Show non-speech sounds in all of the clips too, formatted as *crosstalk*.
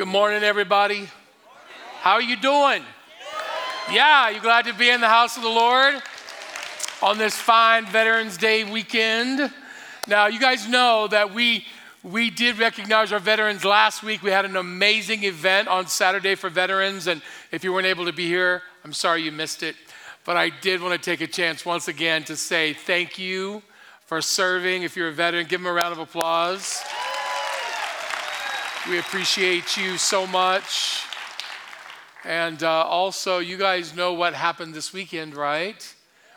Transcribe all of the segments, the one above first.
Good morning, everybody. How are you doing? Yeah, you glad to be in the house of the Lord on this fine Veterans Day weekend? Now, you guys know that we we did recognize our veterans last week. We had an amazing event on Saturday for veterans, and if you weren't able to be here, I'm sorry you missed it. But I did want to take a chance once again to say thank you for serving. If you're a veteran, give them a round of applause. We appreciate you so much. And uh, also, you guys know what happened this weekend, right?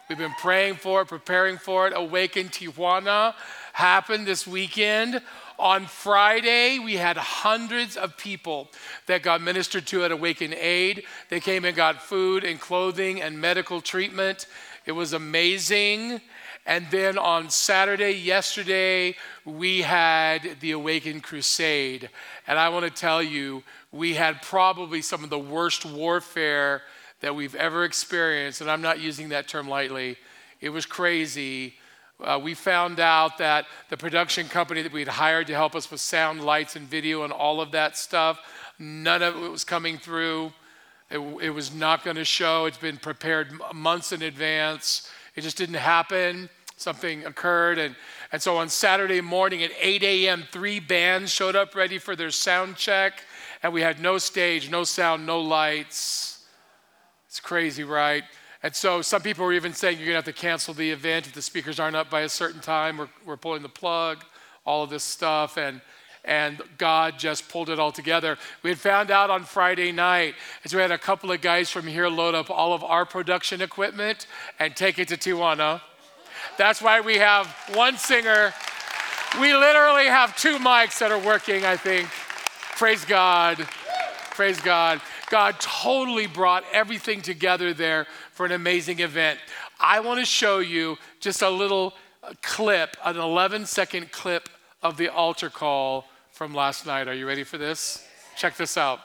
We've been praying for it, preparing for it. Awaken Tijuana happened this weekend. On Friday, we had hundreds of people that got ministered to at Awaken Aid. They came and got food and clothing and medical treatment. It was amazing. And then on Saturday, yesterday, we had the Awakened Crusade. And I want to tell you, we had probably some of the worst warfare that we've ever experienced. And I'm not using that term lightly. It was crazy. Uh, we found out that the production company that we'd hired to help us with sound, lights, and video and all of that stuff, none of it was coming through. It, it was not going to show. It's been prepared months in advance. It just didn't happen. Something occurred. And, and so on Saturday morning at 8 a.m., three bands showed up ready for their sound check. And we had no stage, no sound, no lights. It's crazy, right? And so some people were even saying you're going to have to cancel the event if the speakers aren't up by a certain time. We're, we're pulling the plug, all of this stuff. And, and God just pulled it all together. We had found out on Friday night, as we had a couple of guys from here load up all of our production equipment and take it to Tijuana. That's why we have one singer. We literally have two mics that are working, I think. Praise God. Praise God. God totally brought everything together there for an amazing event. I want to show you just a little clip, an 11 second clip of the altar call from last night. Are you ready for this? Check this out.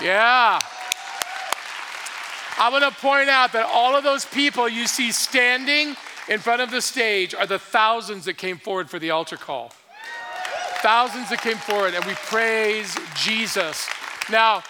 Yeah. I want to point out that all of those people you see standing in front of the stage are the thousands that came forward for the altar call. Thousands that came forward, and we praise Jesus. Now,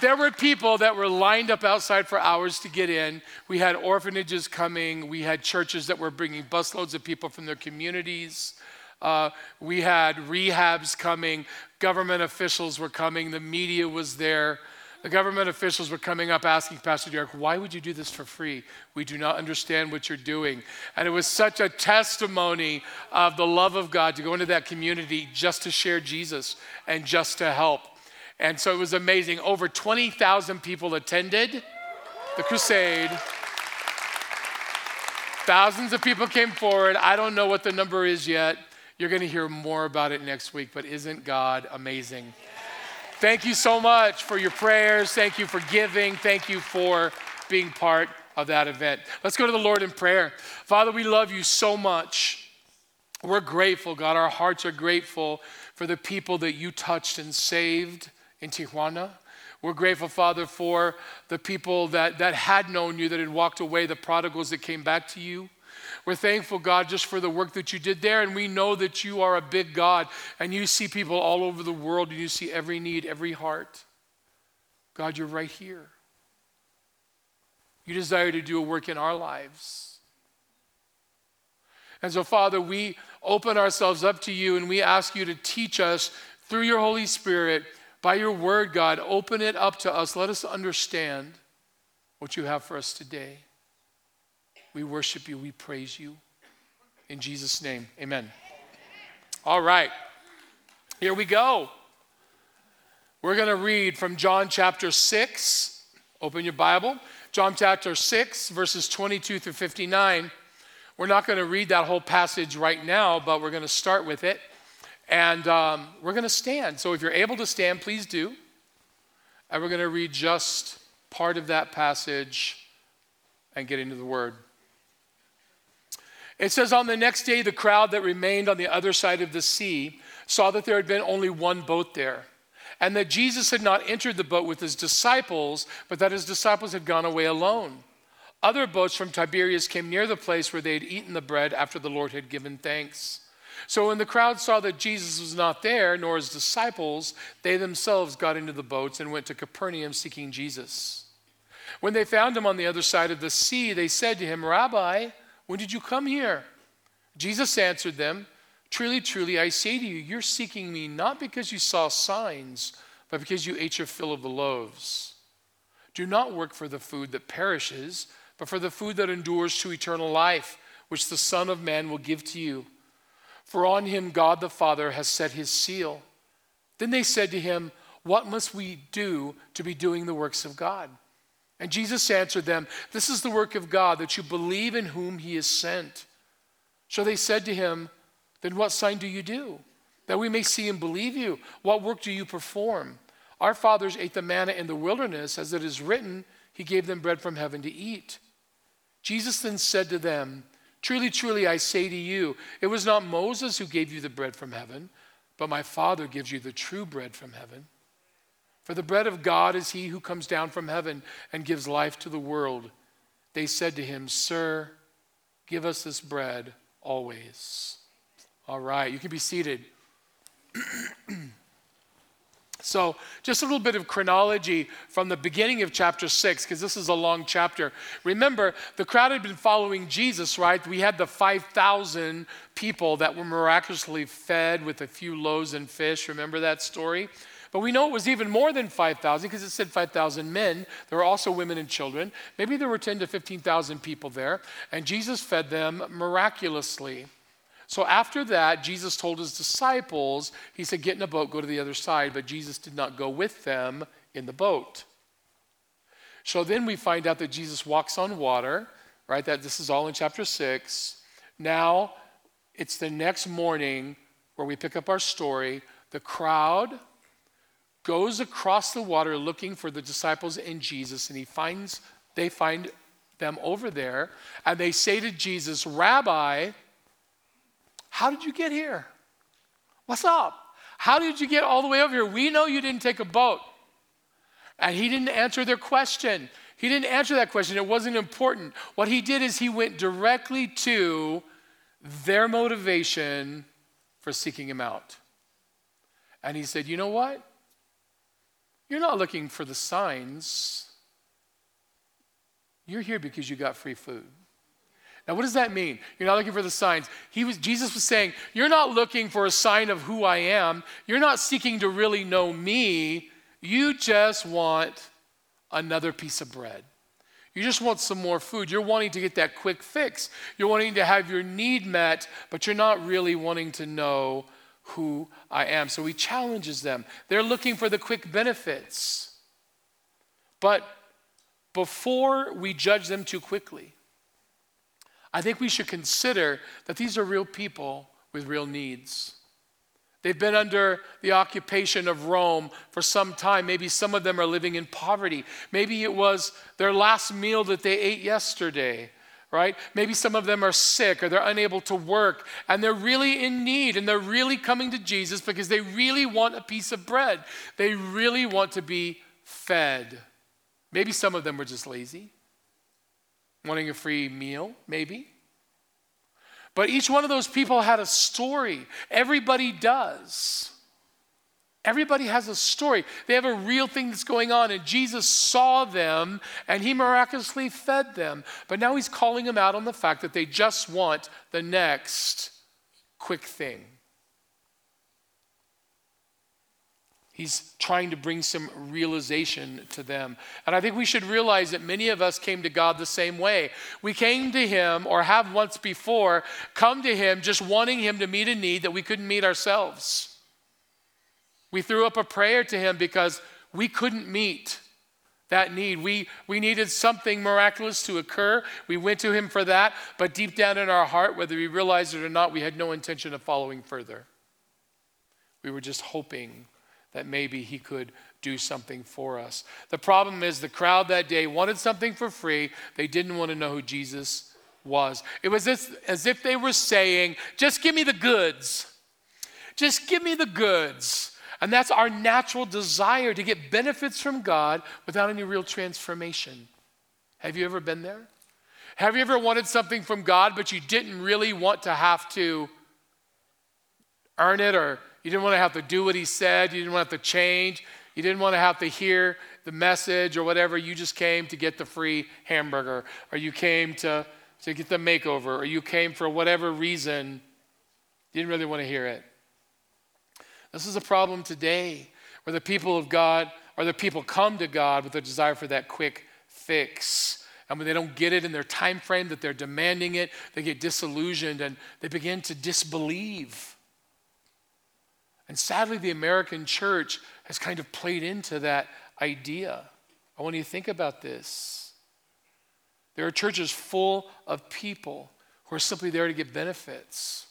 there were people that were lined up outside for hours to get in. We had orphanages coming. We had churches that were bringing busloads of people from their communities. Uh, we had rehabs coming. Government officials were coming. The media was there. The government officials were coming up asking Pastor Derek, why would you do this for free? We do not understand what you're doing. And it was such a testimony of the love of God to go into that community just to share Jesus and just to help. And so it was amazing. Over 20,000 people attended the crusade. Thousands of people came forward. I don't know what the number is yet. You're going to hear more about it next week, but isn't God amazing? Thank you so much for your prayers. Thank you for giving. Thank you for being part of that event. Let's go to the Lord in prayer. Father, we love you so much. We're grateful, God. Our hearts are grateful for the people that you touched and saved in Tijuana. We're grateful, Father, for the people that, that had known you, that had walked away, the prodigals that came back to you. We're thankful, God, just for the work that you did there. And we know that you are a big God and you see people all over the world and you see every need, every heart. God, you're right here. You desire to do a work in our lives. And so, Father, we open ourselves up to you and we ask you to teach us through your Holy Spirit by your word, God, open it up to us. Let us understand what you have for us today. We worship you, we praise you. In Jesus' name, amen. All right, here we go. We're going to read from John chapter 6. Open your Bible. John chapter 6, verses 22 through 59. We're not going to read that whole passage right now, but we're going to start with it. And um, we're going to stand. So if you're able to stand, please do. And we're going to read just part of that passage and get into the word. It says, On the next day, the crowd that remained on the other side of the sea saw that there had been only one boat there, and that Jesus had not entered the boat with his disciples, but that his disciples had gone away alone. Other boats from Tiberias came near the place where they had eaten the bread after the Lord had given thanks. So when the crowd saw that Jesus was not there, nor his disciples, they themselves got into the boats and went to Capernaum seeking Jesus. When they found him on the other side of the sea, they said to him, Rabbi, when did you come here? Jesus answered them, Truly, truly, I say to you, you're seeking me not because you saw signs, but because you ate your fill of the loaves. Do not work for the food that perishes, but for the food that endures to eternal life, which the Son of Man will give to you. For on him God the Father has set his seal. Then they said to him, What must we do to be doing the works of God? And Jesus answered them, This is the work of God, that you believe in whom he is sent. So they said to him, Then what sign do you do? That we may see and believe you. What work do you perform? Our fathers ate the manna in the wilderness, as it is written, He gave them bread from heaven to eat. Jesus then said to them, Truly, truly, I say to you, it was not Moses who gave you the bread from heaven, but my Father gives you the true bread from heaven. For the bread of God is he who comes down from heaven and gives life to the world. They said to him, Sir, give us this bread always. All right, you can be seated. *clears throat* so, just a little bit of chronology from the beginning of chapter 6, because this is a long chapter. Remember, the crowd had been following Jesus, right? We had the 5,000 people that were miraculously fed with a few loaves and fish. Remember that story? But we know it was even more than 5,000 because it said 5,000 men. There were also women and children. Maybe there were 10 to 15,000 people there, and Jesus fed them miraculously. So after that, Jesus told his disciples, he said, Get in a boat, go to the other side. But Jesus did not go with them in the boat. So then we find out that Jesus walks on water, right? That this is all in chapter 6. Now it's the next morning where we pick up our story. The crowd goes across the water looking for the disciples and Jesus, and he finds they find them over there, and they say to Jesus, Rabbi, how did you get here? What's up? How did you get all the way over here? We know you didn't take a boat. And he didn't answer their question. He didn't answer that question. It wasn't important. What he did is he went directly to their motivation for seeking him out. And he said, You know what? You're not looking for the signs. You're here because you got free food. Now, what does that mean? You're not looking for the signs. He was, Jesus was saying, You're not looking for a sign of who I am. You're not seeking to really know me. You just want another piece of bread. You just want some more food. You're wanting to get that quick fix. You're wanting to have your need met, but you're not really wanting to know who I am. So he challenges them. They're looking for the quick benefits. But before we judge them too quickly, I think we should consider that these are real people with real needs. They've been under the occupation of Rome for some time. Maybe some of them are living in poverty. Maybe it was their last meal that they ate yesterday right? Maybe some of them are sick or they're unable to work and they're really in need and they're really coming to Jesus because they really want a piece of bread. They really want to be fed. Maybe some of them were just lazy, wanting a free meal, maybe. But each one of those people had a story. Everybody does. Everybody has a story. They have a real thing that's going on, and Jesus saw them and he miraculously fed them. But now he's calling them out on the fact that they just want the next quick thing. He's trying to bring some realization to them. And I think we should realize that many of us came to God the same way. We came to Him, or have once before come to Him just wanting Him to meet a need that we couldn't meet ourselves. We threw up a prayer to him because we couldn't meet that need. We, we needed something miraculous to occur. We went to him for that, but deep down in our heart, whether we realized it or not, we had no intention of following further. We were just hoping that maybe he could do something for us. The problem is the crowd that day wanted something for free, they didn't want to know who Jesus was. It was as, as if they were saying, Just give me the goods. Just give me the goods. And that's our natural desire to get benefits from God without any real transformation. Have you ever been there? Have you ever wanted something from God, but you didn't really want to have to earn it or you didn't want to have to do what he said. You didn't want to have to change. You didn't want to have to hear the message or whatever. You just came to get the free hamburger or you came to, to get the makeover or you came for whatever reason. You didn't really want to hear it. This is a problem today where the people of God or the people come to God with a desire for that quick fix. And when they don't get it in their time frame that they're demanding it, they get disillusioned and they begin to disbelieve. And sadly, the American church has kind of played into that idea. I want you to think about this. There are churches full of people who are simply there to get benefits.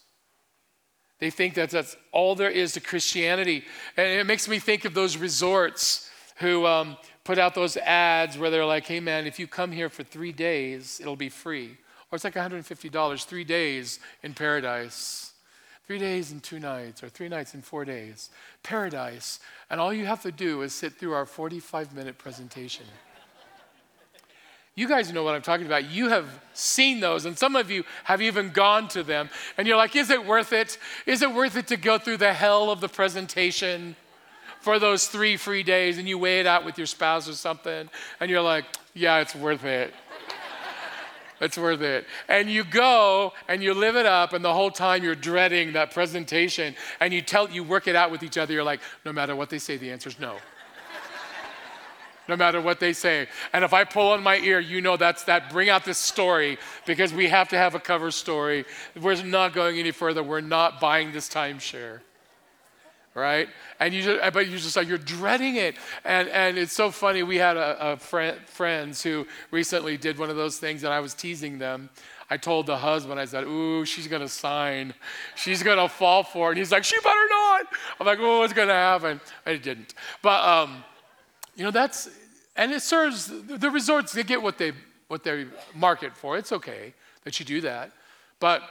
They think that that's all there is to Christianity. And it makes me think of those resorts who um, put out those ads where they're like, hey man, if you come here for three days, it'll be free. Or it's like $150, three days in paradise. Three days and two nights, or three nights and four days. Paradise. And all you have to do is sit through our 45 minute presentation. You guys know what I'm talking about. You have seen those, and some of you have even gone to them. And you're like, is it worth it? Is it worth it to go through the hell of the presentation for those three free days? And you weigh it out with your spouse or something, and you're like, yeah, it's worth it. It's worth it. And you go and you live it up, and the whole time you're dreading that presentation, and you tell you work it out with each other. You're like, no matter what they say, the answer is no. no matter what they say. And if I pull on my ear, you know that's that. Bring out this story because we have to have a cover story. We're not going any further. We're not buying this timeshare right? And you just, but you just like, you're dreading it. And, and it's so funny. We had a, a friend, friends who recently did one of those things and I was teasing them. I told the husband, I said, ooh, she's going to sign. She's going to fall for it. He's like, she better not. I'm like, oh, what's going to happen? I didn't. But, um, you know, that's, and it serves, the resorts, they get what they, what they market for. It's okay that you do that. But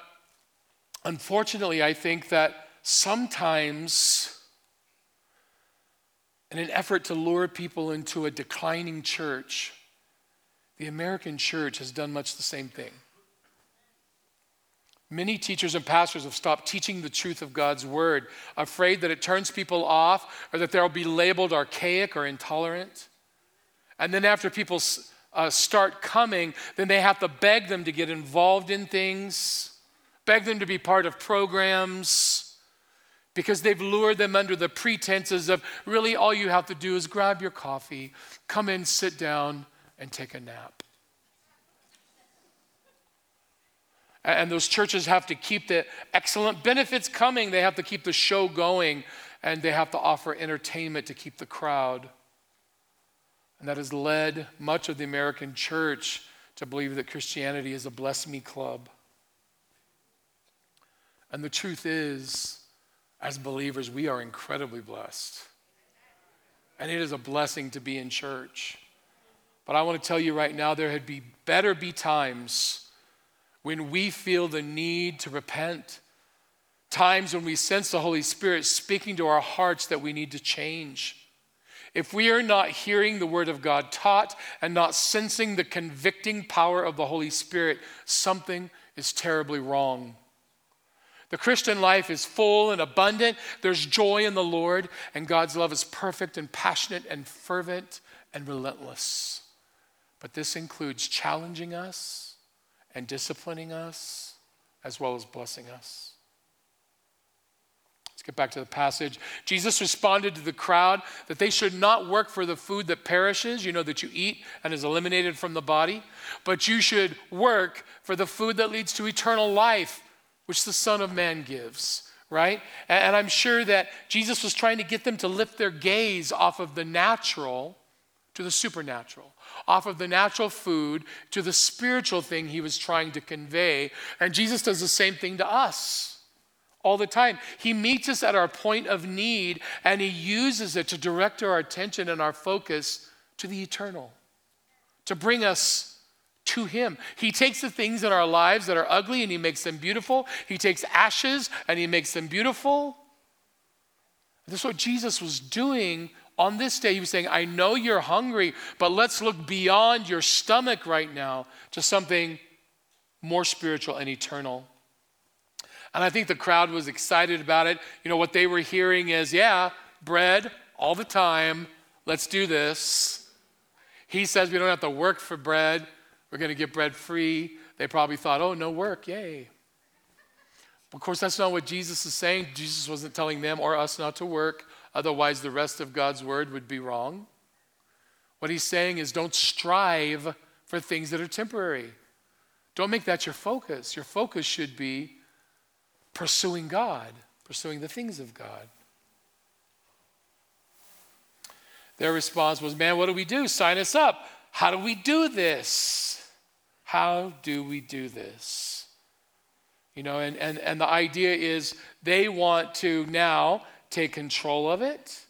unfortunately, I think that sometimes in an effort to lure people into a declining church, the American church has done much the same thing. Many teachers and pastors have stopped teaching the truth of God's word, afraid that it turns people off or that they'll be labeled archaic or intolerant. And then, after people uh, start coming, then they have to beg them to get involved in things, beg them to be part of programs because they've lured them under the pretenses of really all you have to do is grab your coffee, come in, sit down, and take a nap. And those churches have to keep the excellent benefits coming. They have to keep the show going, and they have to offer entertainment to keep the crowd. And that has led much of the American church to believe that Christianity is a bless me club. And the truth is, as believers, we are incredibly blessed. And it is a blessing to be in church. But I want to tell you right now, there had be better be times when we feel the need to repent, times when we sense the Holy Spirit speaking to our hearts that we need to change. If we are not hearing the Word of God taught and not sensing the convicting power of the Holy Spirit, something is terribly wrong. The Christian life is full and abundant. There's joy in the Lord, and God's love is perfect and passionate and fervent and relentless. But this includes challenging us and disciplining us, as well as blessing us. Let's get back to the passage. Jesus responded to the crowd that they should not work for the food that perishes, you know, that you eat and is eliminated from the body, but you should work for the food that leads to eternal life which the Son of Man gives, right? And I'm sure that Jesus was trying to get them to lift their gaze off of the natural to the supernatural, off of the natural food to the spiritual thing he was trying to convey. And Jesus does the same thing to us all the time. He meets us at our point of need and he uses it to direct our attention and our focus to the eternal, to bring us to Him. He takes the things in our lives that are ugly and He makes them beautiful. He takes ashes and He makes them beautiful. This is what Jesus was doing on this day. He was saying, I know you're hungry, but let's look beyond your stomach right now to something more spiritual and eternal. And I think the crowd was excited about it. You know, what they were hearing is, yeah, bread all the time. Let's do this. He says we don't have to work for bread. We're going to get bread free. They probably thought, oh, no work, yay. Of course, that's not what Jesus is saying. Jesus wasn't telling them or us not to work, otherwise, the rest of God's word would be wrong. What he's saying is don't strive for things that are temporary. Don't make that your focus. Your focus should be pursuing God, pursuing the things of God. Their response was, Man, what do we do? Sign us up. How do we do this? How do we do this? You know, and, and, and the idea is they want to now take control of it.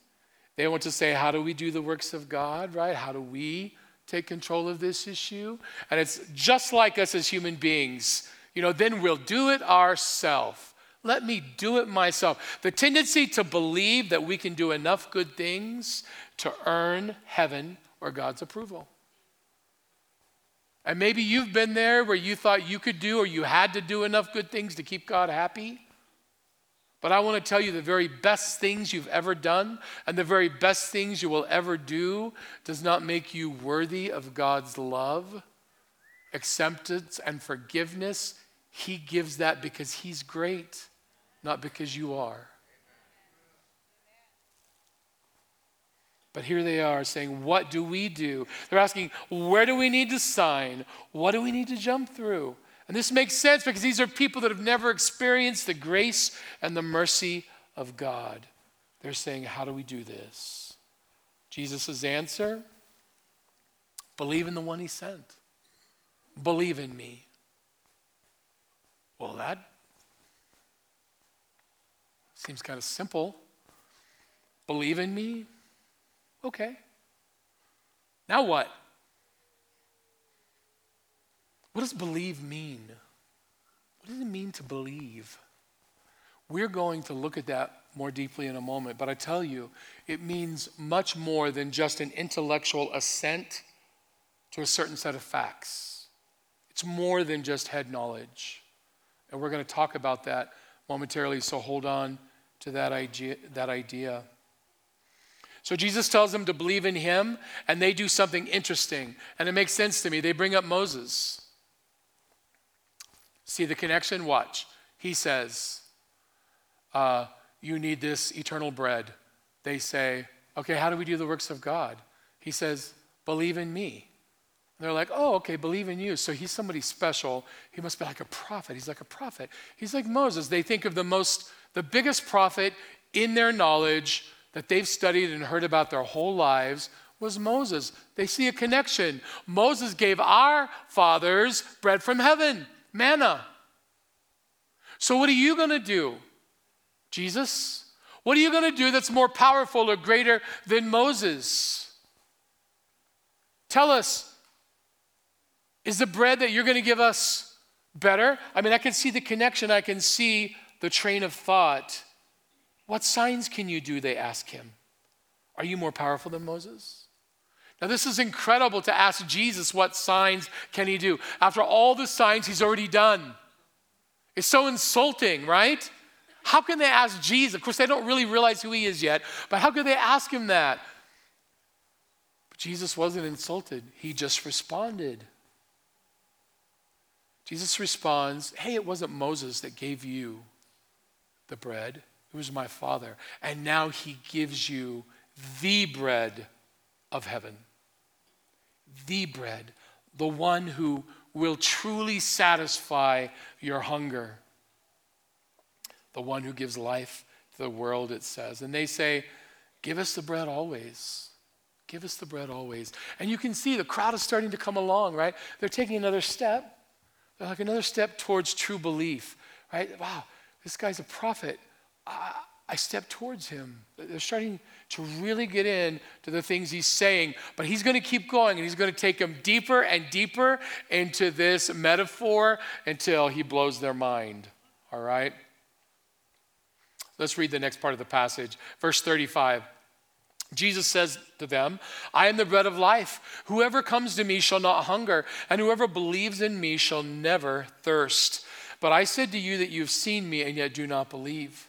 They want to say, How do we do the works of God, right? How do we take control of this issue? And it's just like us as human beings. You know, then we'll do it ourselves. Let me do it myself. The tendency to believe that we can do enough good things to earn heaven or God's approval. And maybe you've been there where you thought you could do or you had to do enough good things to keep God happy. But I want to tell you the very best things you've ever done and the very best things you will ever do does not make you worthy of God's love, acceptance, and forgiveness. He gives that because He's great, not because you are. But here they are saying, What do we do? They're asking, Where do we need to sign? What do we need to jump through? And this makes sense because these are people that have never experienced the grace and the mercy of God. They're saying, How do we do this? Jesus' answer believe in the one he sent. Believe in me. Well, that seems kind of simple. Believe in me? Okay. Now what? What does believe mean? What does it mean to believe? We're going to look at that more deeply in a moment, but I tell you, it means much more than just an intellectual assent to a certain set of facts. It's more than just head knowledge. And we're going to talk about that momentarily, so hold on to that idea. That idea. So Jesus tells them to believe in him, and they do something interesting. And it makes sense to me. They bring up Moses. See the connection? Watch. He says, uh, You need this eternal bread. They say, Okay, how do we do the works of God? He says, Believe in me. And they're like, Oh, okay, believe in you. So he's somebody special. He must be like a prophet. He's like a prophet. He's like Moses. They think of the most, the biggest prophet in their knowledge that they've studied and heard about their whole lives was Moses. They see a connection. Moses gave our fathers bread from heaven manna. So, what are you going to do, Jesus? What are you going to do that's more powerful or greater than Moses? Tell us, is the bread that you're going to give us better? I mean, I can see the connection, I can see the train of thought. What signs can you do? They ask him. Are you more powerful than Moses? Now, this is incredible to ask Jesus what signs can he do after all the signs he's already done. It's so insulting, right? How can they ask Jesus? Of course, they don't really realize who he is yet, but how could they ask him that? But Jesus wasn't insulted, he just responded. Jesus responds, Hey, it wasn't Moses that gave you the bread, it was my Father. And now he gives you the bread of heaven the bread, the one who will truly satisfy your hunger, the one who gives life to the world, it says. And they say, Give us the bread always. Give us the bread always. And you can see the crowd is starting to come along, right? They're taking another step. They're like another step towards true belief, right? Wow, this guy's a prophet. I step towards him. They're starting to really get in to the things he's saying, but he's going to keep going and he's going to take them deeper and deeper into this metaphor until he blows their mind. All right? Let's read the next part of the passage. Verse 35. Jesus says to them, I am the bread of life. Whoever comes to me shall not hunger, and whoever believes in me shall never thirst. But I said to you that you have seen me and yet do not believe.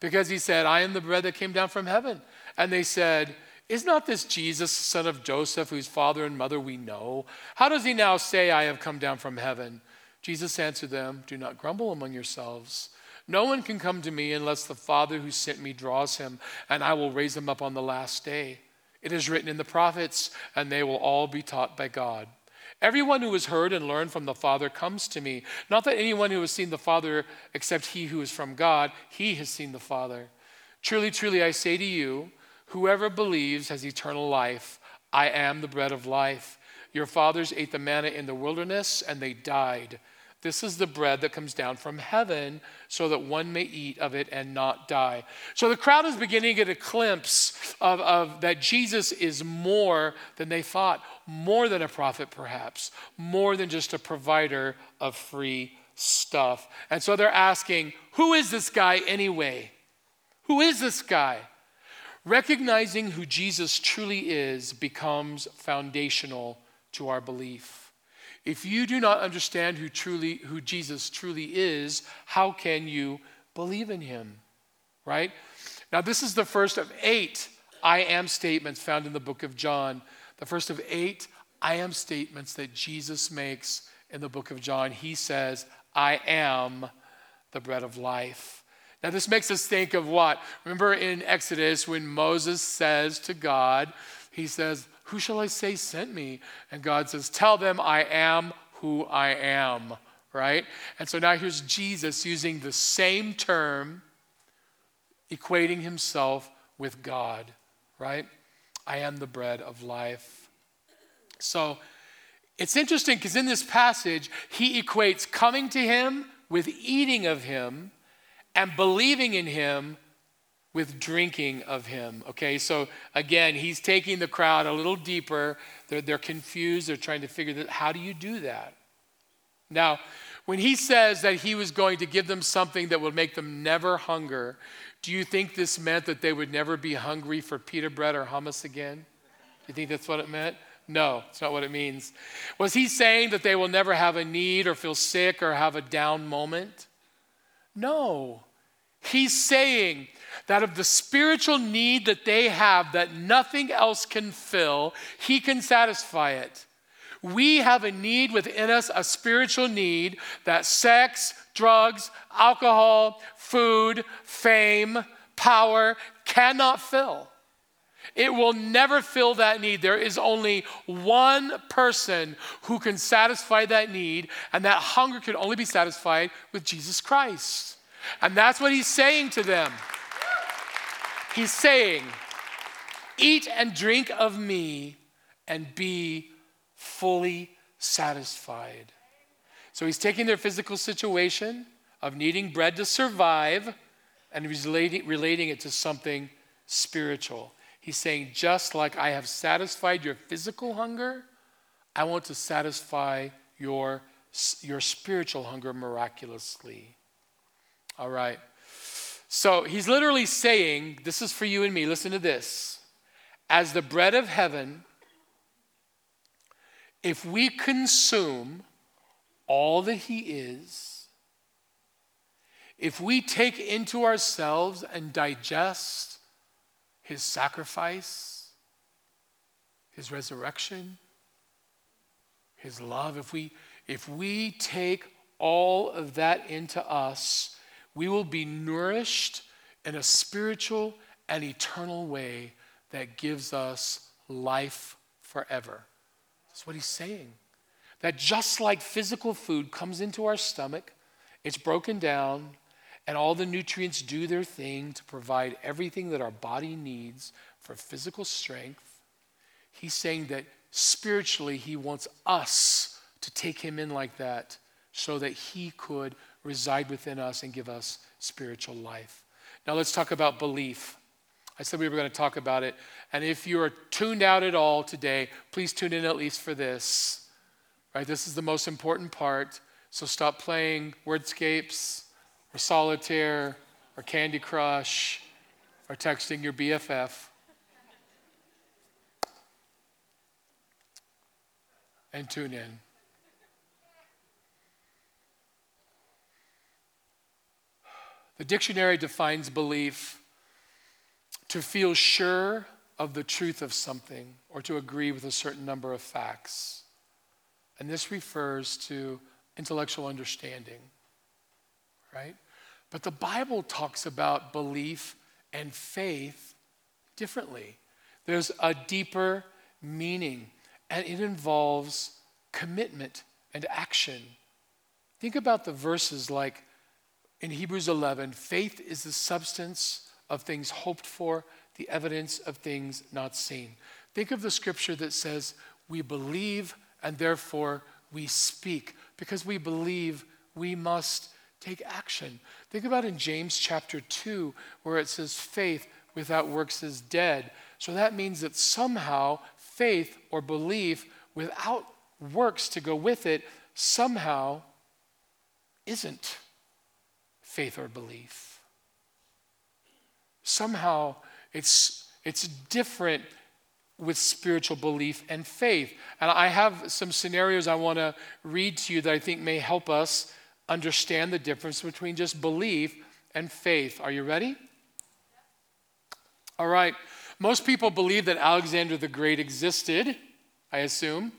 because he said, I am the bread that came down from heaven. And they said, Is not this Jesus, son of Joseph, whose father and mother we know? How does he now say, I have come down from heaven? Jesus answered them, Do not grumble among yourselves. No one can come to me unless the Father who sent me draws him, and I will raise him up on the last day. It is written in the prophets, and they will all be taught by God. Everyone who has heard and learned from the Father comes to me. Not that anyone who has seen the Father except he who is from God, he has seen the Father. Truly, truly, I say to you, whoever believes has eternal life. I am the bread of life. Your fathers ate the manna in the wilderness, and they died. This is the bread that comes down from heaven so that one may eat of it and not die. So the crowd is beginning to get a glimpse of, of that Jesus is more than they thought, more than a prophet, perhaps, more than just a provider of free stuff. And so they're asking, who is this guy anyway? Who is this guy? Recognizing who Jesus truly is becomes foundational to our belief. If you do not understand who truly who Jesus truly is, how can you believe in him? Right? Now this is the first of 8 I am statements found in the book of John. The first of 8 I am statements that Jesus makes in the book of John. He says, "I am the bread of life." Now, this makes us think of what? Remember in Exodus when Moses says to God, he says, who shall I say sent me? And God says, Tell them I am who I am, right? And so now here's Jesus using the same term, equating himself with God, right? I am the bread of life. So it's interesting because in this passage, he equates coming to him with eating of him and believing in him with drinking of him. Okay, so again, he's taking the crowd a little deeper. They're, they're confused. They're trying to figure that how do you do that? Now, when he says that he was going to give them something that would make them never hunger, do you think this meant that they would never be hungry for pita bread or hummus again? Do you think that's what it meant? No, it's not what it means. Was he saying that they will never have a need or feel sick or have a down moment? No. He's saying that of the spiritual need that they have that nothing else can fill, He can satisfy it. We have a need within us, a spiritual need that sex, drugs, alcohol, food, fame, power cannot fill. It will never fill that need. There is only one person who can satisfy that need, and that hunger can only be satisfied with Jesus Christ. And that's what he's saying to them. He's saying, Eat and drink of me and be fully satisfied. So he's taking their physical situation of needing bread to survive and he's relating, relating it to something spiritual. He's saying, just like I have satisfied your physical hunger, I want to satisfy your, your spiritual hunger miraculously. All right. So he's literally saying, This is for you and me. Listen to this. As the bread of heaven, if we consume all that he is, if we take into ourselves and digest his sacrifice, his resurrection, his love, if we, if we take all of that into us, we will be nourished in a spiritual and eternal way that gives us life forever. That's what he's saying. That just like physical food comes into our stomach, it's broken down, and all the nutrients do their thing to provide everything that our body needs for physical strength. He's saying that spiritually, he wants us to take him in like that so that he could reside within us and give us spiritual life. Now let's talk about belief. I said we were going to talk about it. And if you are tuned out at all today, please tune in at least for this. Right? This is the most important part. So stop playing wordscapes or solitaire or Candy Crush or texting your BFF. And tune in. The dictionary defines belief to feel sure of the truth of something or to agree with a certain number of facts. And this refers to intellectual understanding, right? But the Bible talks about belief and faith differently. There's a deeper meaning, and it involves commitment and action. Think about the verses like in Hebrews 11 faith is the substance of things hoped for, the evidence of things not seen. Think of the scripture that says, We believe and therefore we speak. Because we believe, we must take action. Think about in James chapter 2, where it says, Faith without works is dead. So that means that somehow faith or belief without works to go with it somehow isn't faith or belief. Somehow it's, it's different with spiritual belief and faith. And I have some scenarios I want to read to you that I think may help us understand the difference between just belief and faith. Are you ready? All right. Most people believe that Alexander the Great existed, I assume.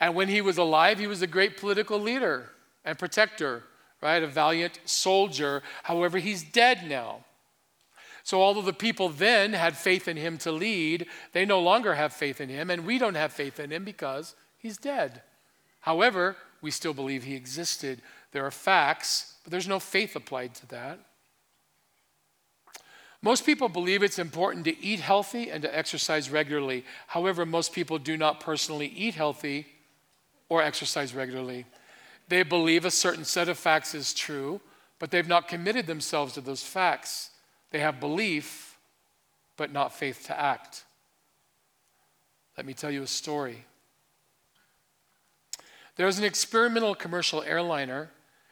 And when he was alive, he was a great political leader and protector right? A valiant soldier. However, he's dead now. So, although the people then had faith in him to lead, they no longer have faith in him, and we don't have faith in him because he's dead. However, we still believe he existed. There are facts, but there's no faith applied to that. Most people believe it's important to eat healthy and to exercise regularly. However, most people do not personally eat healthy or exercise regularly. They believe a certain set of facts is true, but they've not committed themselves to those facts. They have belief, but not faith to act. Let me tell you a story. There's an experimental commercial airliner.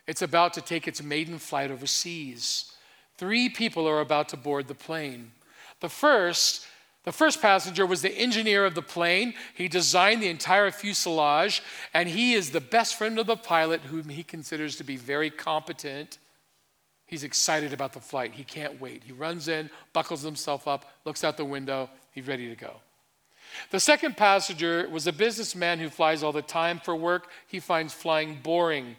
It's about to take its maiden flight overseas. Three people are about to board the plane. The first the first passenger was the engineer of the plane. He designed the entire fuselage, and he is the best friend of the pilot, whom he considers to be very competent. He's excited about the flight. He can't wait. He runs in, buckles himself up, looks out the window. He's ready to go. The second passenger was a businessman who flies all the time for work. He finds flying boring.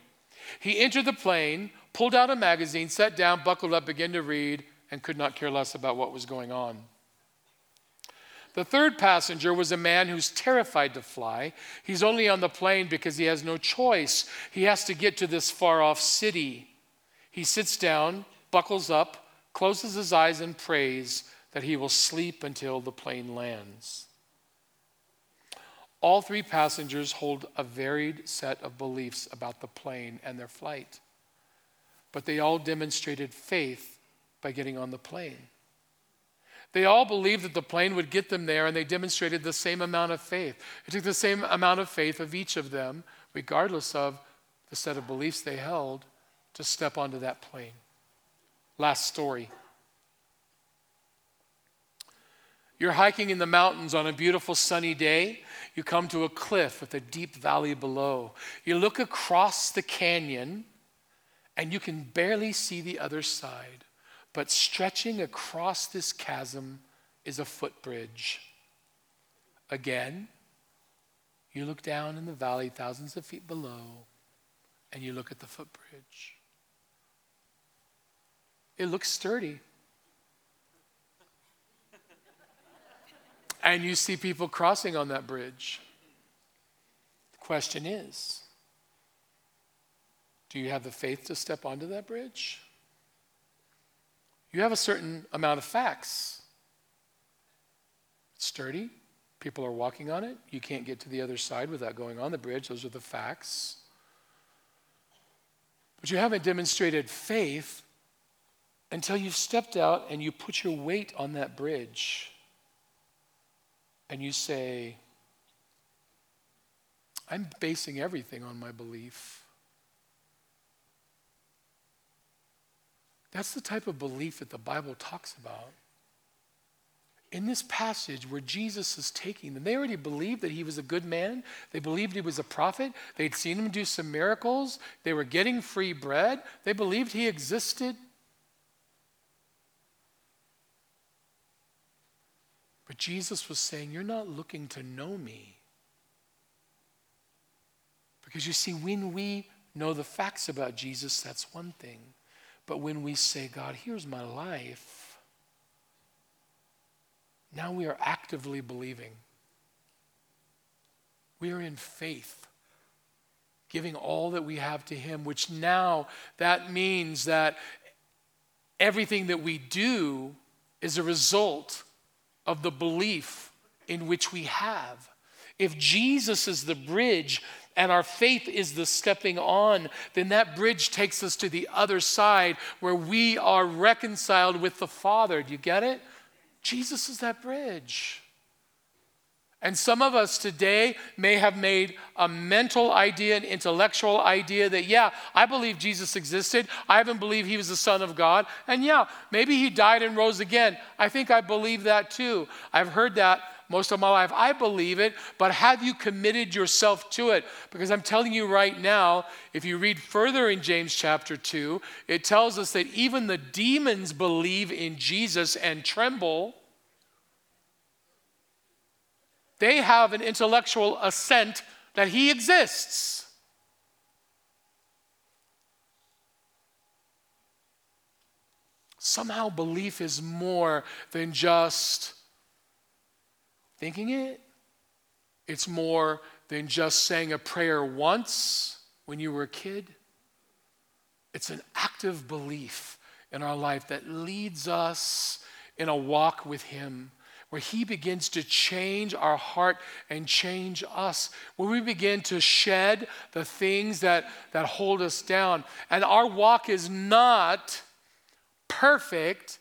He entered the plane, pulled out a magazine, sat down, buckled up, began to read, and could not care less about what was going on. The third passenger was a man who's terrified to fly. He's only on the plane because he has no choice. He has to get to this far off city. He sits down, buckles up, closes his eyes, and prays that he will sleep until the plane lands. All three passengers hold a varied set of beliefs about the plane and their flight, but they all demonstrated faith by getting on the plane. They all believed that the plane would get them there, and they demonstrated the same amount of faith. It took the same amount of faith of each of them, regardless of the set of beliefs they held, to step onto that plane. Last story. You're hiking in the mountains on a beautiful sunny day. You come to a cliff with a deep valley below. You look across the canyon, and you can barely see the other side. But stretching across this chasm is a footbridge. Again, you look down in the valley, thousands of feet below, and you look at the footbridge. It looks sturdy. *laughs* and you see people crossing on that bridge. The question is do you have the faith to step onto that bridge? You have a certain amount of facts. It's sturdy. People are walking on it. You can't get to the other side without going on the bridge. Those are the facts. But you haven't demonstrated faith until you've stepped out and you put your weight on that bridge and you say, I'm basing everything on my belief. That's the type of belief that the Bible talks about. In this passage where Jesus is taking them, they already believed that he was a good man. They believed he was a prophet. They'd seen him do some miracles. They were getting free bread. They believed he existed. But Jesus was saying, You're not looking to know me. Because you see, when we know the facts about Jesus, that's one thing. But when we say, God, here's my life, now we are actively believing. We are in faith, giving all that we have to Him, which now that means that everything that we do is a result of the belief in which we have. If Jesus is the bridge and our faith is the stepping on, then that bridge takes us to the other side where we are reconciled with the Father. Do you get it? Jesus is that bridge. And some of us today may have made a mental idea, an intellectual idea that, yeah, I believe Jesus existed. I haven't believed he was the Son of God. And yeah, maybe he died and rose again. I think I believe that too. I've heard that most of my life. I believe it, but have you committed yourself to it? Because I'm telling you right now, if you read further in James chapter 2, it tells us that even the demons believe in Jesus and tremble. They have an intellectual assent that he exists. Somehow, belief is more than just thinking it. It's more than just saying a prayer once when you were a kid. It's an active belief in our life that leads us in a walk with Him where He begins to change our heart and change us, where we begin to shed the things that, that hold us down. And our walk is not perfect,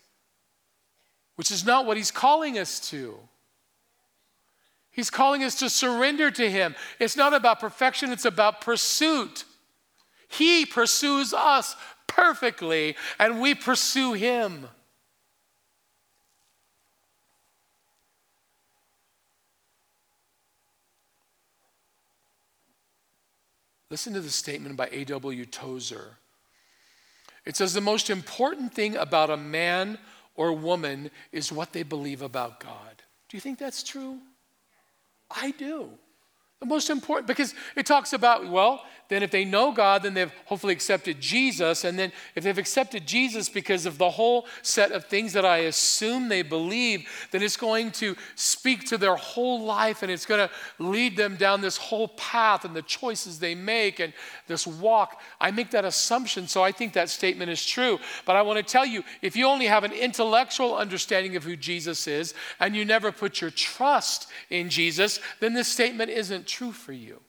which is not what He's calling us to. He's calling us to surrender to Him. It's not about perfection, it's about pursuit. He pursues us perfectly, and we pursue Him. Listen to the statement by A.W. Tozer. It says, The most important thing about a man or woman is what they believe about God. Do you think that's true? I do. The most important, because it talks about, well, then if they know God, then they've hopefully accepted Jesus. And then if they've accepted Jesus because of the whole set of things that I assume they believe, then it's going to speak to their whole life and it's going to lead them down this whole path and the choices they make and this walk. I make that assumption, so I think that statement is true. But I want to tell you if you only have an intellectual understanding of who Jesus is and you never put your trust in Jesus, then this statement isn't true for you.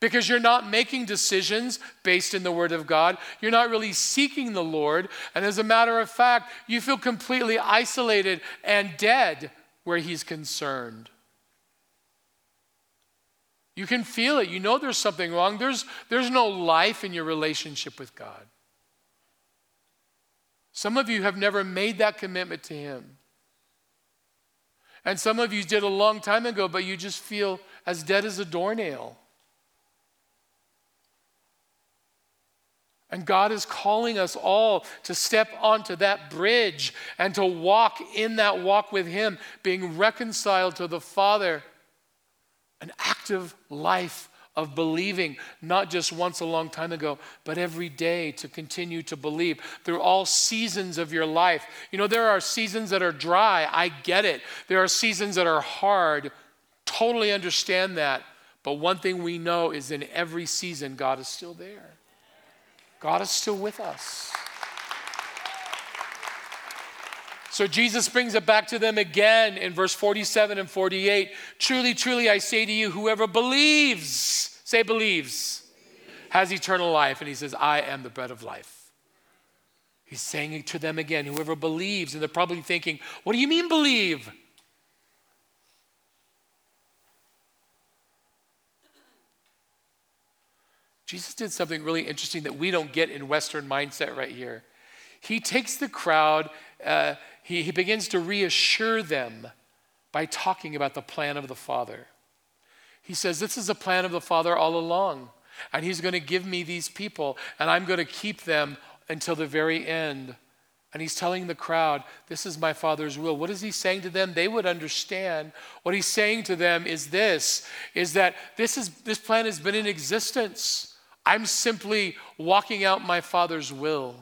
Because you're not making decisions based in the Word of God. You're not really seeking the Lord. And as a matter of fact, you feel completely isolated and dead where He's concerned. You can feel it. You know there's something wrong. There's, there's no life in your relationship with God. Some of you have never made that commitment to Him. And some of you did a long time ago, but you just feel as dead as a doornail. And God is calling us all to step onto that bridge and to walk in that walk with Him, being reconciled to the Father. An active life of believing, not just once a long time ago, but every day to continue to believe through all seasons of your life. You know, there are seasons that are dry, I get it. There are seasons that are hard, totally understand that. But one thing we know is in every season, God is still there. God is still with us. So Jesus brings it back to them again in verse 47 and 48. Truly, truly, I say to you, whoever believes, say believes, has eternal life, and he says, I am the bread of life. He's saying it to them again, whoever believes, and they're probably thinking, What do you mean believe? Jesus did something really interesting that we don't get in Western mindset right here. He takes the crowd, uh, he, he begins to reassure them by talking about the plan of the Father. He says, This is the plan of the Father all along, and He's going to give me these people, and I'm going to keep them until the very end. And he's telling the crowd, This is my Father's will. What is he saying to them? They would understand. What he's saying to them is this is that this, is, this plan has been in existence. I'm simply walking out my Father's will.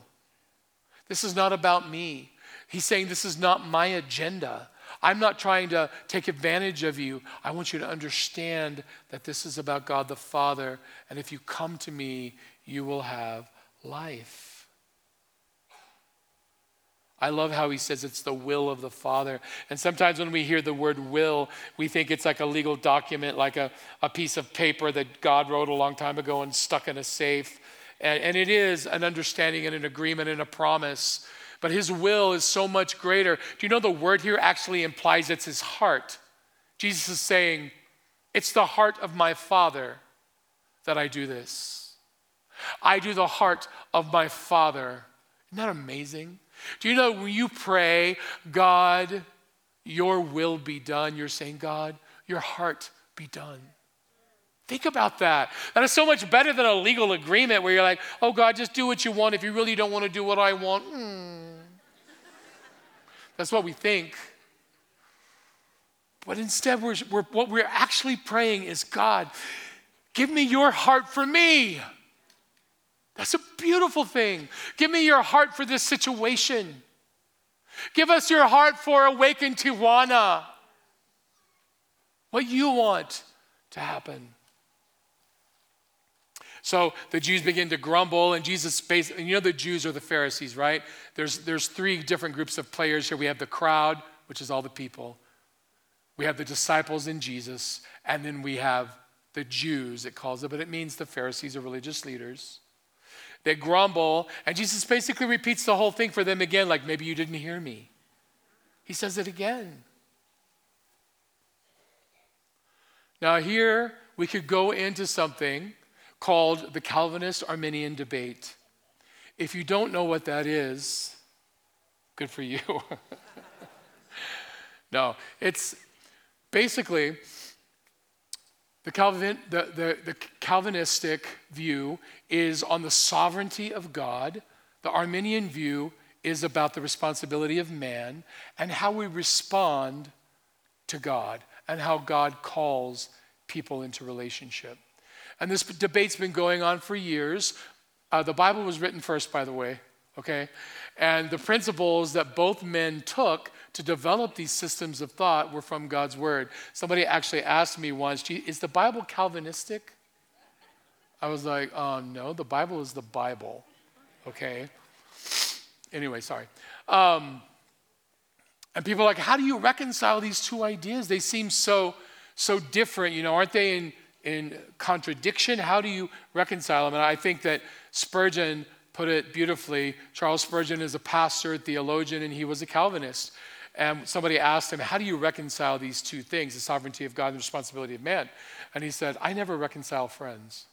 This is not about me. He's saying, This is not my agenda. I'm not trying to take advantage of you. I want you to understand that this is about God the Father. And if you come to me, you will have life. I love how he says it's the will of the Father. And sometimes when we hear the word will, we think it's like a legal document, like a, a piece of paper that God wrote a long time ago and stuck in a safe. And, and it is an understanding and an agreement and a promise. But his will is so much greater. Do you know the word here actually implies it's his heart? Jesus is saying, It's the heart of my Father that I do this. I do the heart of my Father. Isn't that amazing? Do you know when you pray, God, your will be done, you're saying, God, your heart be done. Think about that. That is so much better than a legal agreement where you're like, oh, God, just do what you want. If you really don't want to do what I want, hmm. That's what we think. But instead, we're, we're, what we're actually praying is God, give me your heart for me. That's a beautiful thing. Give me your heart for this situation. Give us your heart for Awaken Tijuana. What you want to happen. So the Jews begin to grumble, and Jesus, and you know the Jews are the Pharisees, right? There's, there's three different groups of players here. We have the crowd, which is all the people. We have the disciples in Jesus, and then we have the Jews, it calls it, but it means the Pharisees or religious leaders. They grumble, and Jesus basically repeats the whole thing for them again, like, maybe you didn't hear me. He says it again. Now, here we could go into something called the Calvinist Arminian debate. If you don't know what that is, good for you. *laughs* no, it's basically the, Calvin, the, the, the, Calvinistic view is on the sovereignty of God. The Arminian view is about the responsibility of man and how we respond to God and how God calls people into relationship. And this debate's been going on for years. Uh, the Bible was written first, by the way, okay? And the principles that both men took to develop these systems of thought were from God's word. Somebody actually asked me once, is the Bible Calvinistic? I was like, oh, no, the Bible is the Bible, okay? Anyway, sorry. Um, and people are like, how do you reconcile these two ideas? They seem so, so different, you know, aren't they in, in contradiction? How do you reconcile them? And I think that Spurgeon put it beautifully. Charles Spurgeon is a pastor, theologian, and he was a Calvinist. And somebody asked him, How do you reconcile these two things, the sovereignty of God and the responsibility of man? And he said, I never reconcile friends.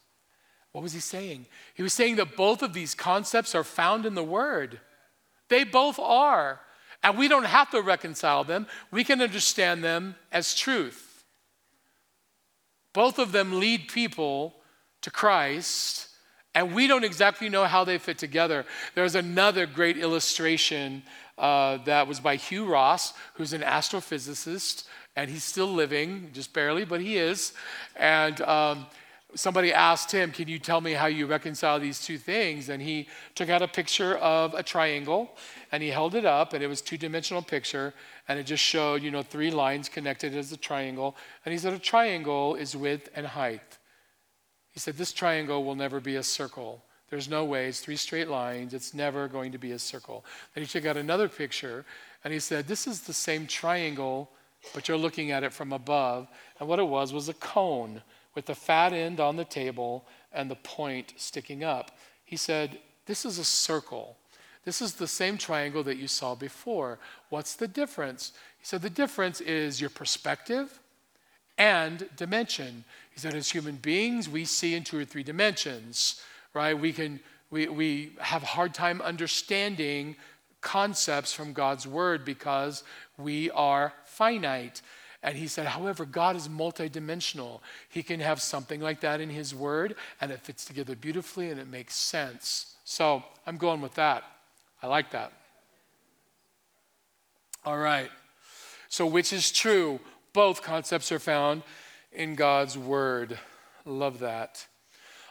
What was he saying? He was saying that both of these concepts are found in the Word. They both are. And we don't have to reconcile them, we can understand them as truth. Both of them lead people to Christ, and we don't exactly know how they fit together. There's another great illustration uh, that was by Hugh Ross, who's an astrophysicist, and he's still living, just barely, but he is. And um, somebody asked him, Can you tell me how you reconcile these two things? And he took out a picture of a triangle and he held it up, and it was two dimensional picture, and it just showed, you know, three lines connected as a triangle. And he said, A triangle is width and height. He said, This triangle will never be a circle. There's no way. It's three straight lines. It's never going to be a circle. Then he took out another picture and he said, This is the same triangle, but you're looking at it from above. And what it was was a cone with the fat end on the table and the point sticking up. He said, This is a circle. This is the same triangle that you saw before. What's the difference? He said, The difference is your perspective and dimension. He said, As human beings, we see in two or three dimensions, right? We can. We, we have a hard time understanding concepts from God's word because we are finite. And he said, however, God is multidimensional. He can have something like that in his word, and it fits together beautifully and it makes sense. So I'm going with that. I like that. All right. So, which is true? Both concepts are found in God's word. Love that.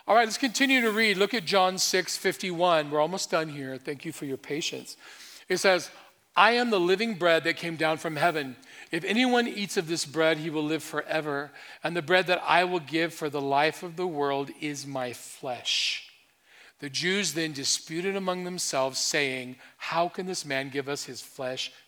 All right, let's continue to read. Look at John 6 51. We're almost done here. Thank you for your patience. It says, I am the living bread that came down from heaven. If anyone eats of this bread, he will live forever. And the bread that I will give for the life of the world is my flesh. The Jews then disputed among themselves, saying, How can this man give us his flesh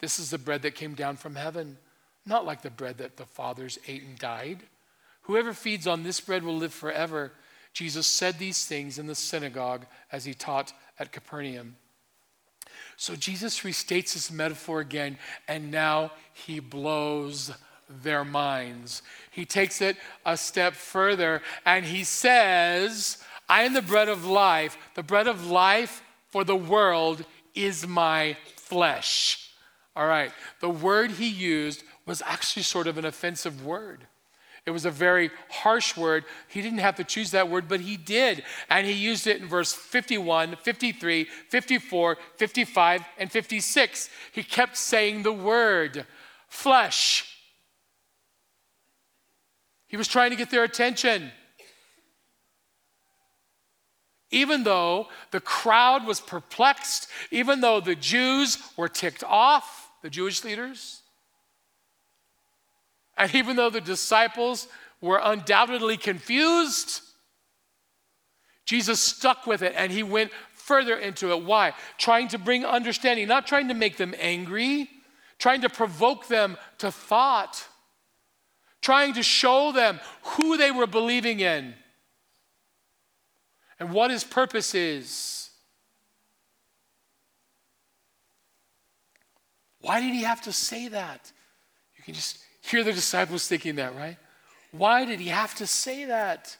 This is the bread that came down from heaven, not like the bread that the fathers ate and died. Whoever feeds on this bread will live forever. Jesus said these things in the synagogue as he taught at Capernaum. So Jesus restates this metaphor again, and now he blows their minds. He takes it a step further and he says, I am the bread of life. The bread of life for the world is my flesh. All right, the word he used was actually sort of an offensive word. It was a very harsh word. He didn't have to choose that word, but he did. And he used it in verse 51, 53, 54, 55, and 56. He kept saying the word flesh. He was trying to get their attention. Even though the crowd was perplexed, even though the Jews were ticked off, the Jewish leaders, and even though the disciples were undoubtedly confused, Jesus stuck with it and he went further into it. Why? Trying to bring understanding, not trying to make them angry, trying to provoke them to thought, trying to show them who they were believing in and what his purpose is. Why did he have to say that? You can just Hear the disciples thinking that, right? Why did he have to say that?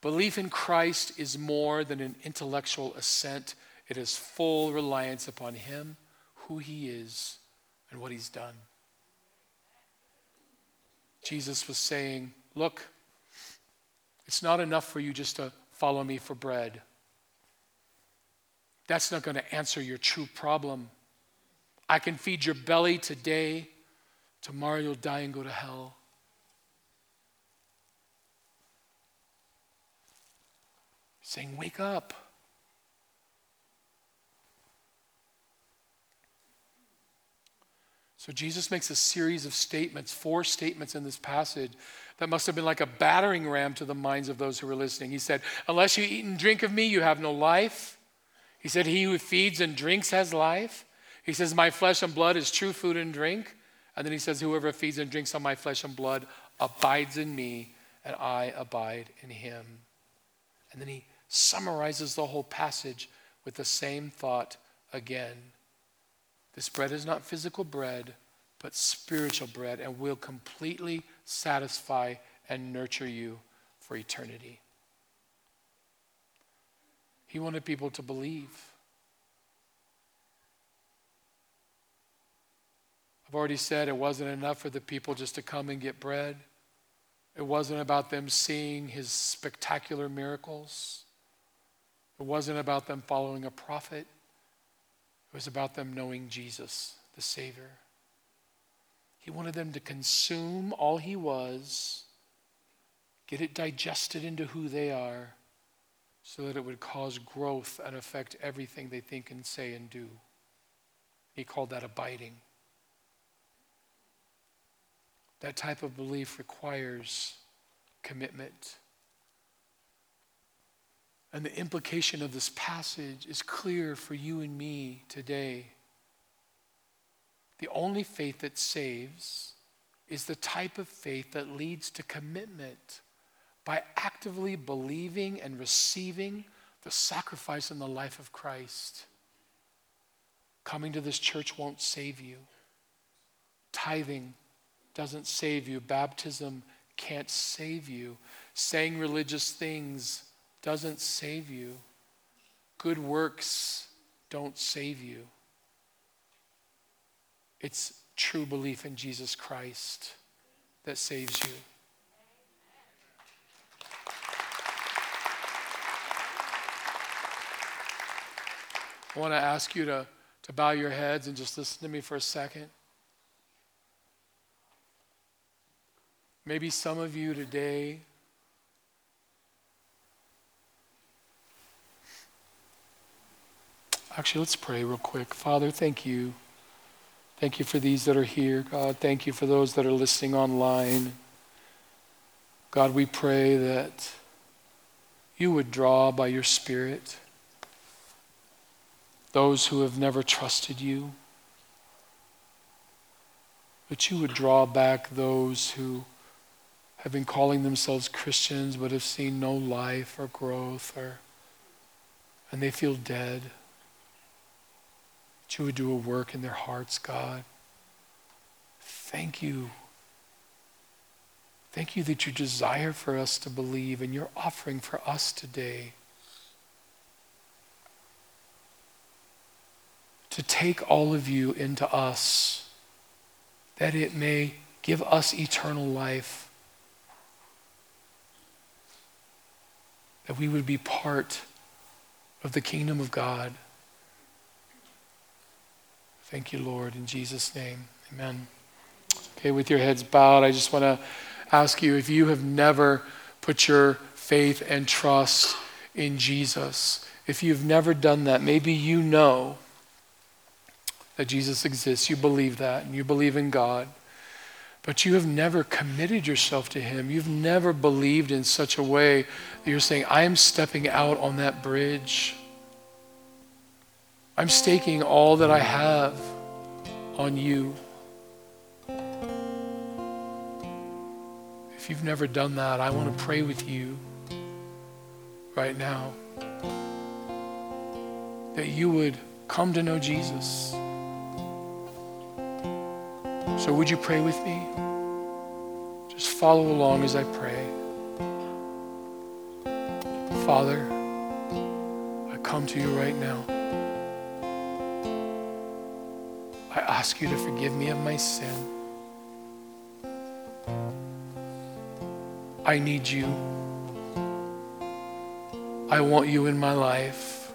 Belief in Christ is more than an intellectual assent, it is full reliance upon him, who he is, and what he's done. Jesus was saying, Look, it's not enough for you just to follow me for bread. That's not going to answer your true problem. I can feed your belly today Tomorrow you'll die and go to hell. saying, Wake up. So Jesus makes a series of statements, four statements in this passage that must have been like a battering ram to the minds of those who were listening. He said, Unless you eat and drink of me, you have no life. He said, He who feeds and drinks has life. He says, My flesh and blood is true food and drink. And then he says, Whoever feeds and drinks on my flesh and blood abides in me, and I abide in him. And then he summarizes the whole passage with the same thought again. This bread is not physical bread, but spiritual bread, and will completely satisfy and nurture you for eternity. He wanted people to believe. I've already said it wasn't enough for the people just to come and get bread. It wasn't about them seeing his spectacular miracles. It wasn't about them following a prophet. It was about them knowing Jesus, the Savior. He wanted them to consume all he was, get it digested into who they are so that it would cause growth and affect everything they think and say and do. He called that abiding. That type of belief requires commitment. And the implication of this passage is clear for you and me today. The only faith that saves is the type of faith that leads to commitment by actively believing and receiving the sacrifice in the life of Christ. Coming to this church won't save you. Tithing doesn't save you. Baptism can't save you. Saying religious things doesn't save you. Good works don't save you. It's true belief in Jesus Christ that saves you. I want to ask you to, to bow your heads and just listen to me for a second. Maybe some of you today Actually, let's pray real quick. Father, thank you. Thank you for these that are here. God, thank you for those that are listening online. God, we pray that you would draw by your Spirit those who have never trusted you, that you would draw back those who have been calling themselves Christians but have seen no life or growth or and they feel dead. That you would do a work in their hearts, God. Thank you. Thank you that you desire for us to believe and you're offering for us today. to take all of you into us, that it may give us eternal life, that we would be part of the kingdom of God. Thank you, Lord, in Jesus' name. Amen. Okay, with your heads bowed, I just want to ask you if you have never put your faith and trust in Jesus, if you've never done that, maybe you know that Jesus exists, you believe that, and you believe in God, but you have never committed yourself to Him. You've never believed in such a way that you're saying, I am stepping out on that bridge. I'm staking all that I have on you. If you've never done that, I want to pray with you right now that you would come to know Jesus. So, would you pray with me? Just follow along as I pray. Father, I come to you right now. I ask you to forgive me of my sin. I need you. I want you in my life.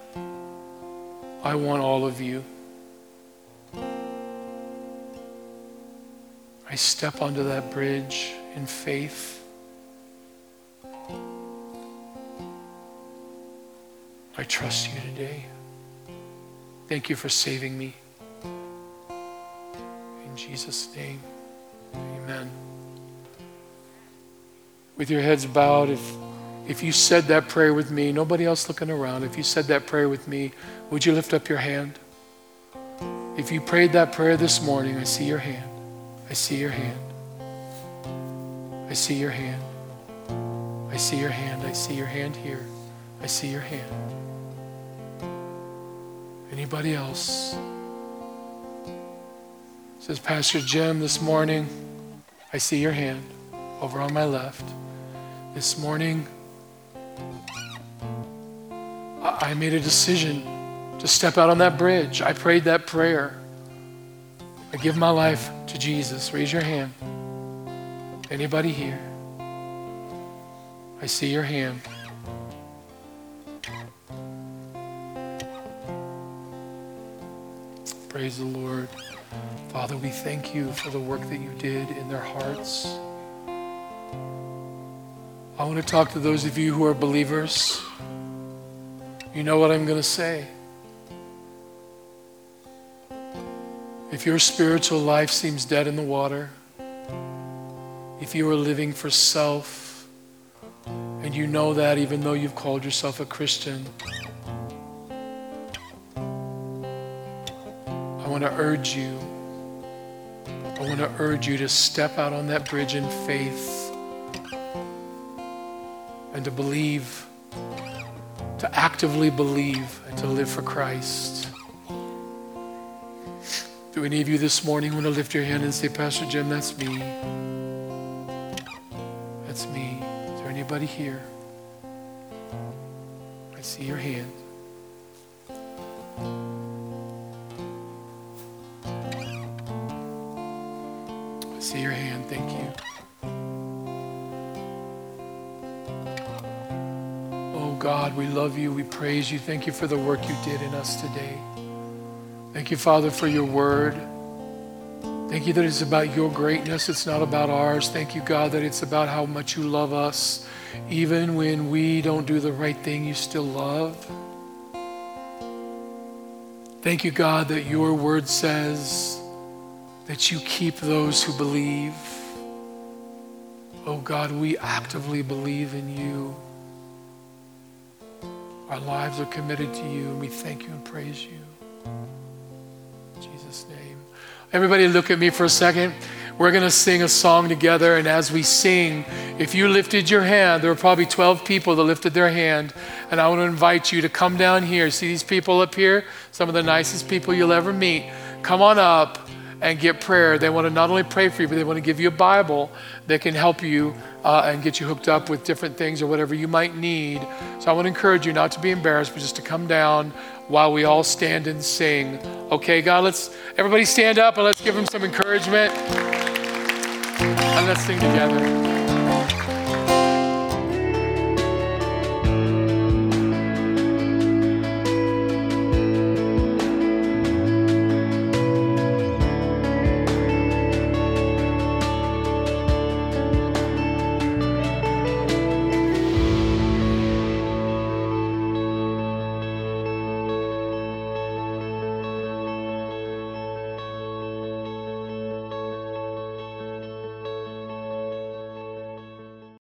I want all of you. I step onto that bridge in faith. I trust you today. Thank you for saving me. In Jesus' name, amen. With your heads bowed, if, if you said that prayer with me, nobody else looking around, if you said that prayer with me, would you lift up your hand? If you prayed that prayer this morning, I see your hand. I see your hand. I see your hand. I see your hand. I see your hand here. I see your hand. Anybody else? Says Pastor Jim this morning, I see your hand over on my left. This morning, I made a decision to step out on that bridge. I prayed that prayer. I give my life to Jesus. Raise your hand. Anybody here? I see your hand. Praise the Lord. Father, we thank you for the work that you did in their hearts. I want to talk to those of you who are believers. You know what I'm going to say. If your spiritual life seems dead in the water, if you are living for self, and you know that even though you've called yourself a Christian, I want to urge you. I want to urge you to step out on that bridge in faith and to believe, to actively believe, and to live for Christ. Do any of you this morning want to lift your hand and say, Pastor Jim, that's me? That's me. Is there anybody here? I see your hand. I see your hand. Thank you. Oh God, we love you. We praise you. Thank you for the work you did in us today. Thank you, Father, for your word. Thank you that it's about your greatness, it's not about ours. Thank you, God, that it's about how much you love us. Even when we don't do the right thing, you still love. Thank you, God, that your word says that you keep those who believe. Oh, God, we actively believe in you. Our lives are committed to you, and we thank you and praise you. Everybody, look at me for a second. We're going to sing a song together. And as we sing, if you lifted your hand, there were probably 12 people that lifted their hand. And I want to invite you to come down here. See these people up here? Some of the nicest people you'll ever meet. Come on up and get prayer. They want to not only pray for you, but they want to give you a Bible that can help you uh, and get you hooked up with different things or whatever you might need. So I want to encourage you not to be embarrassed, but just to come down while we all stand and sing. Okay, God, let's everybody stand up and let's give him some encouragement. And let's sing together.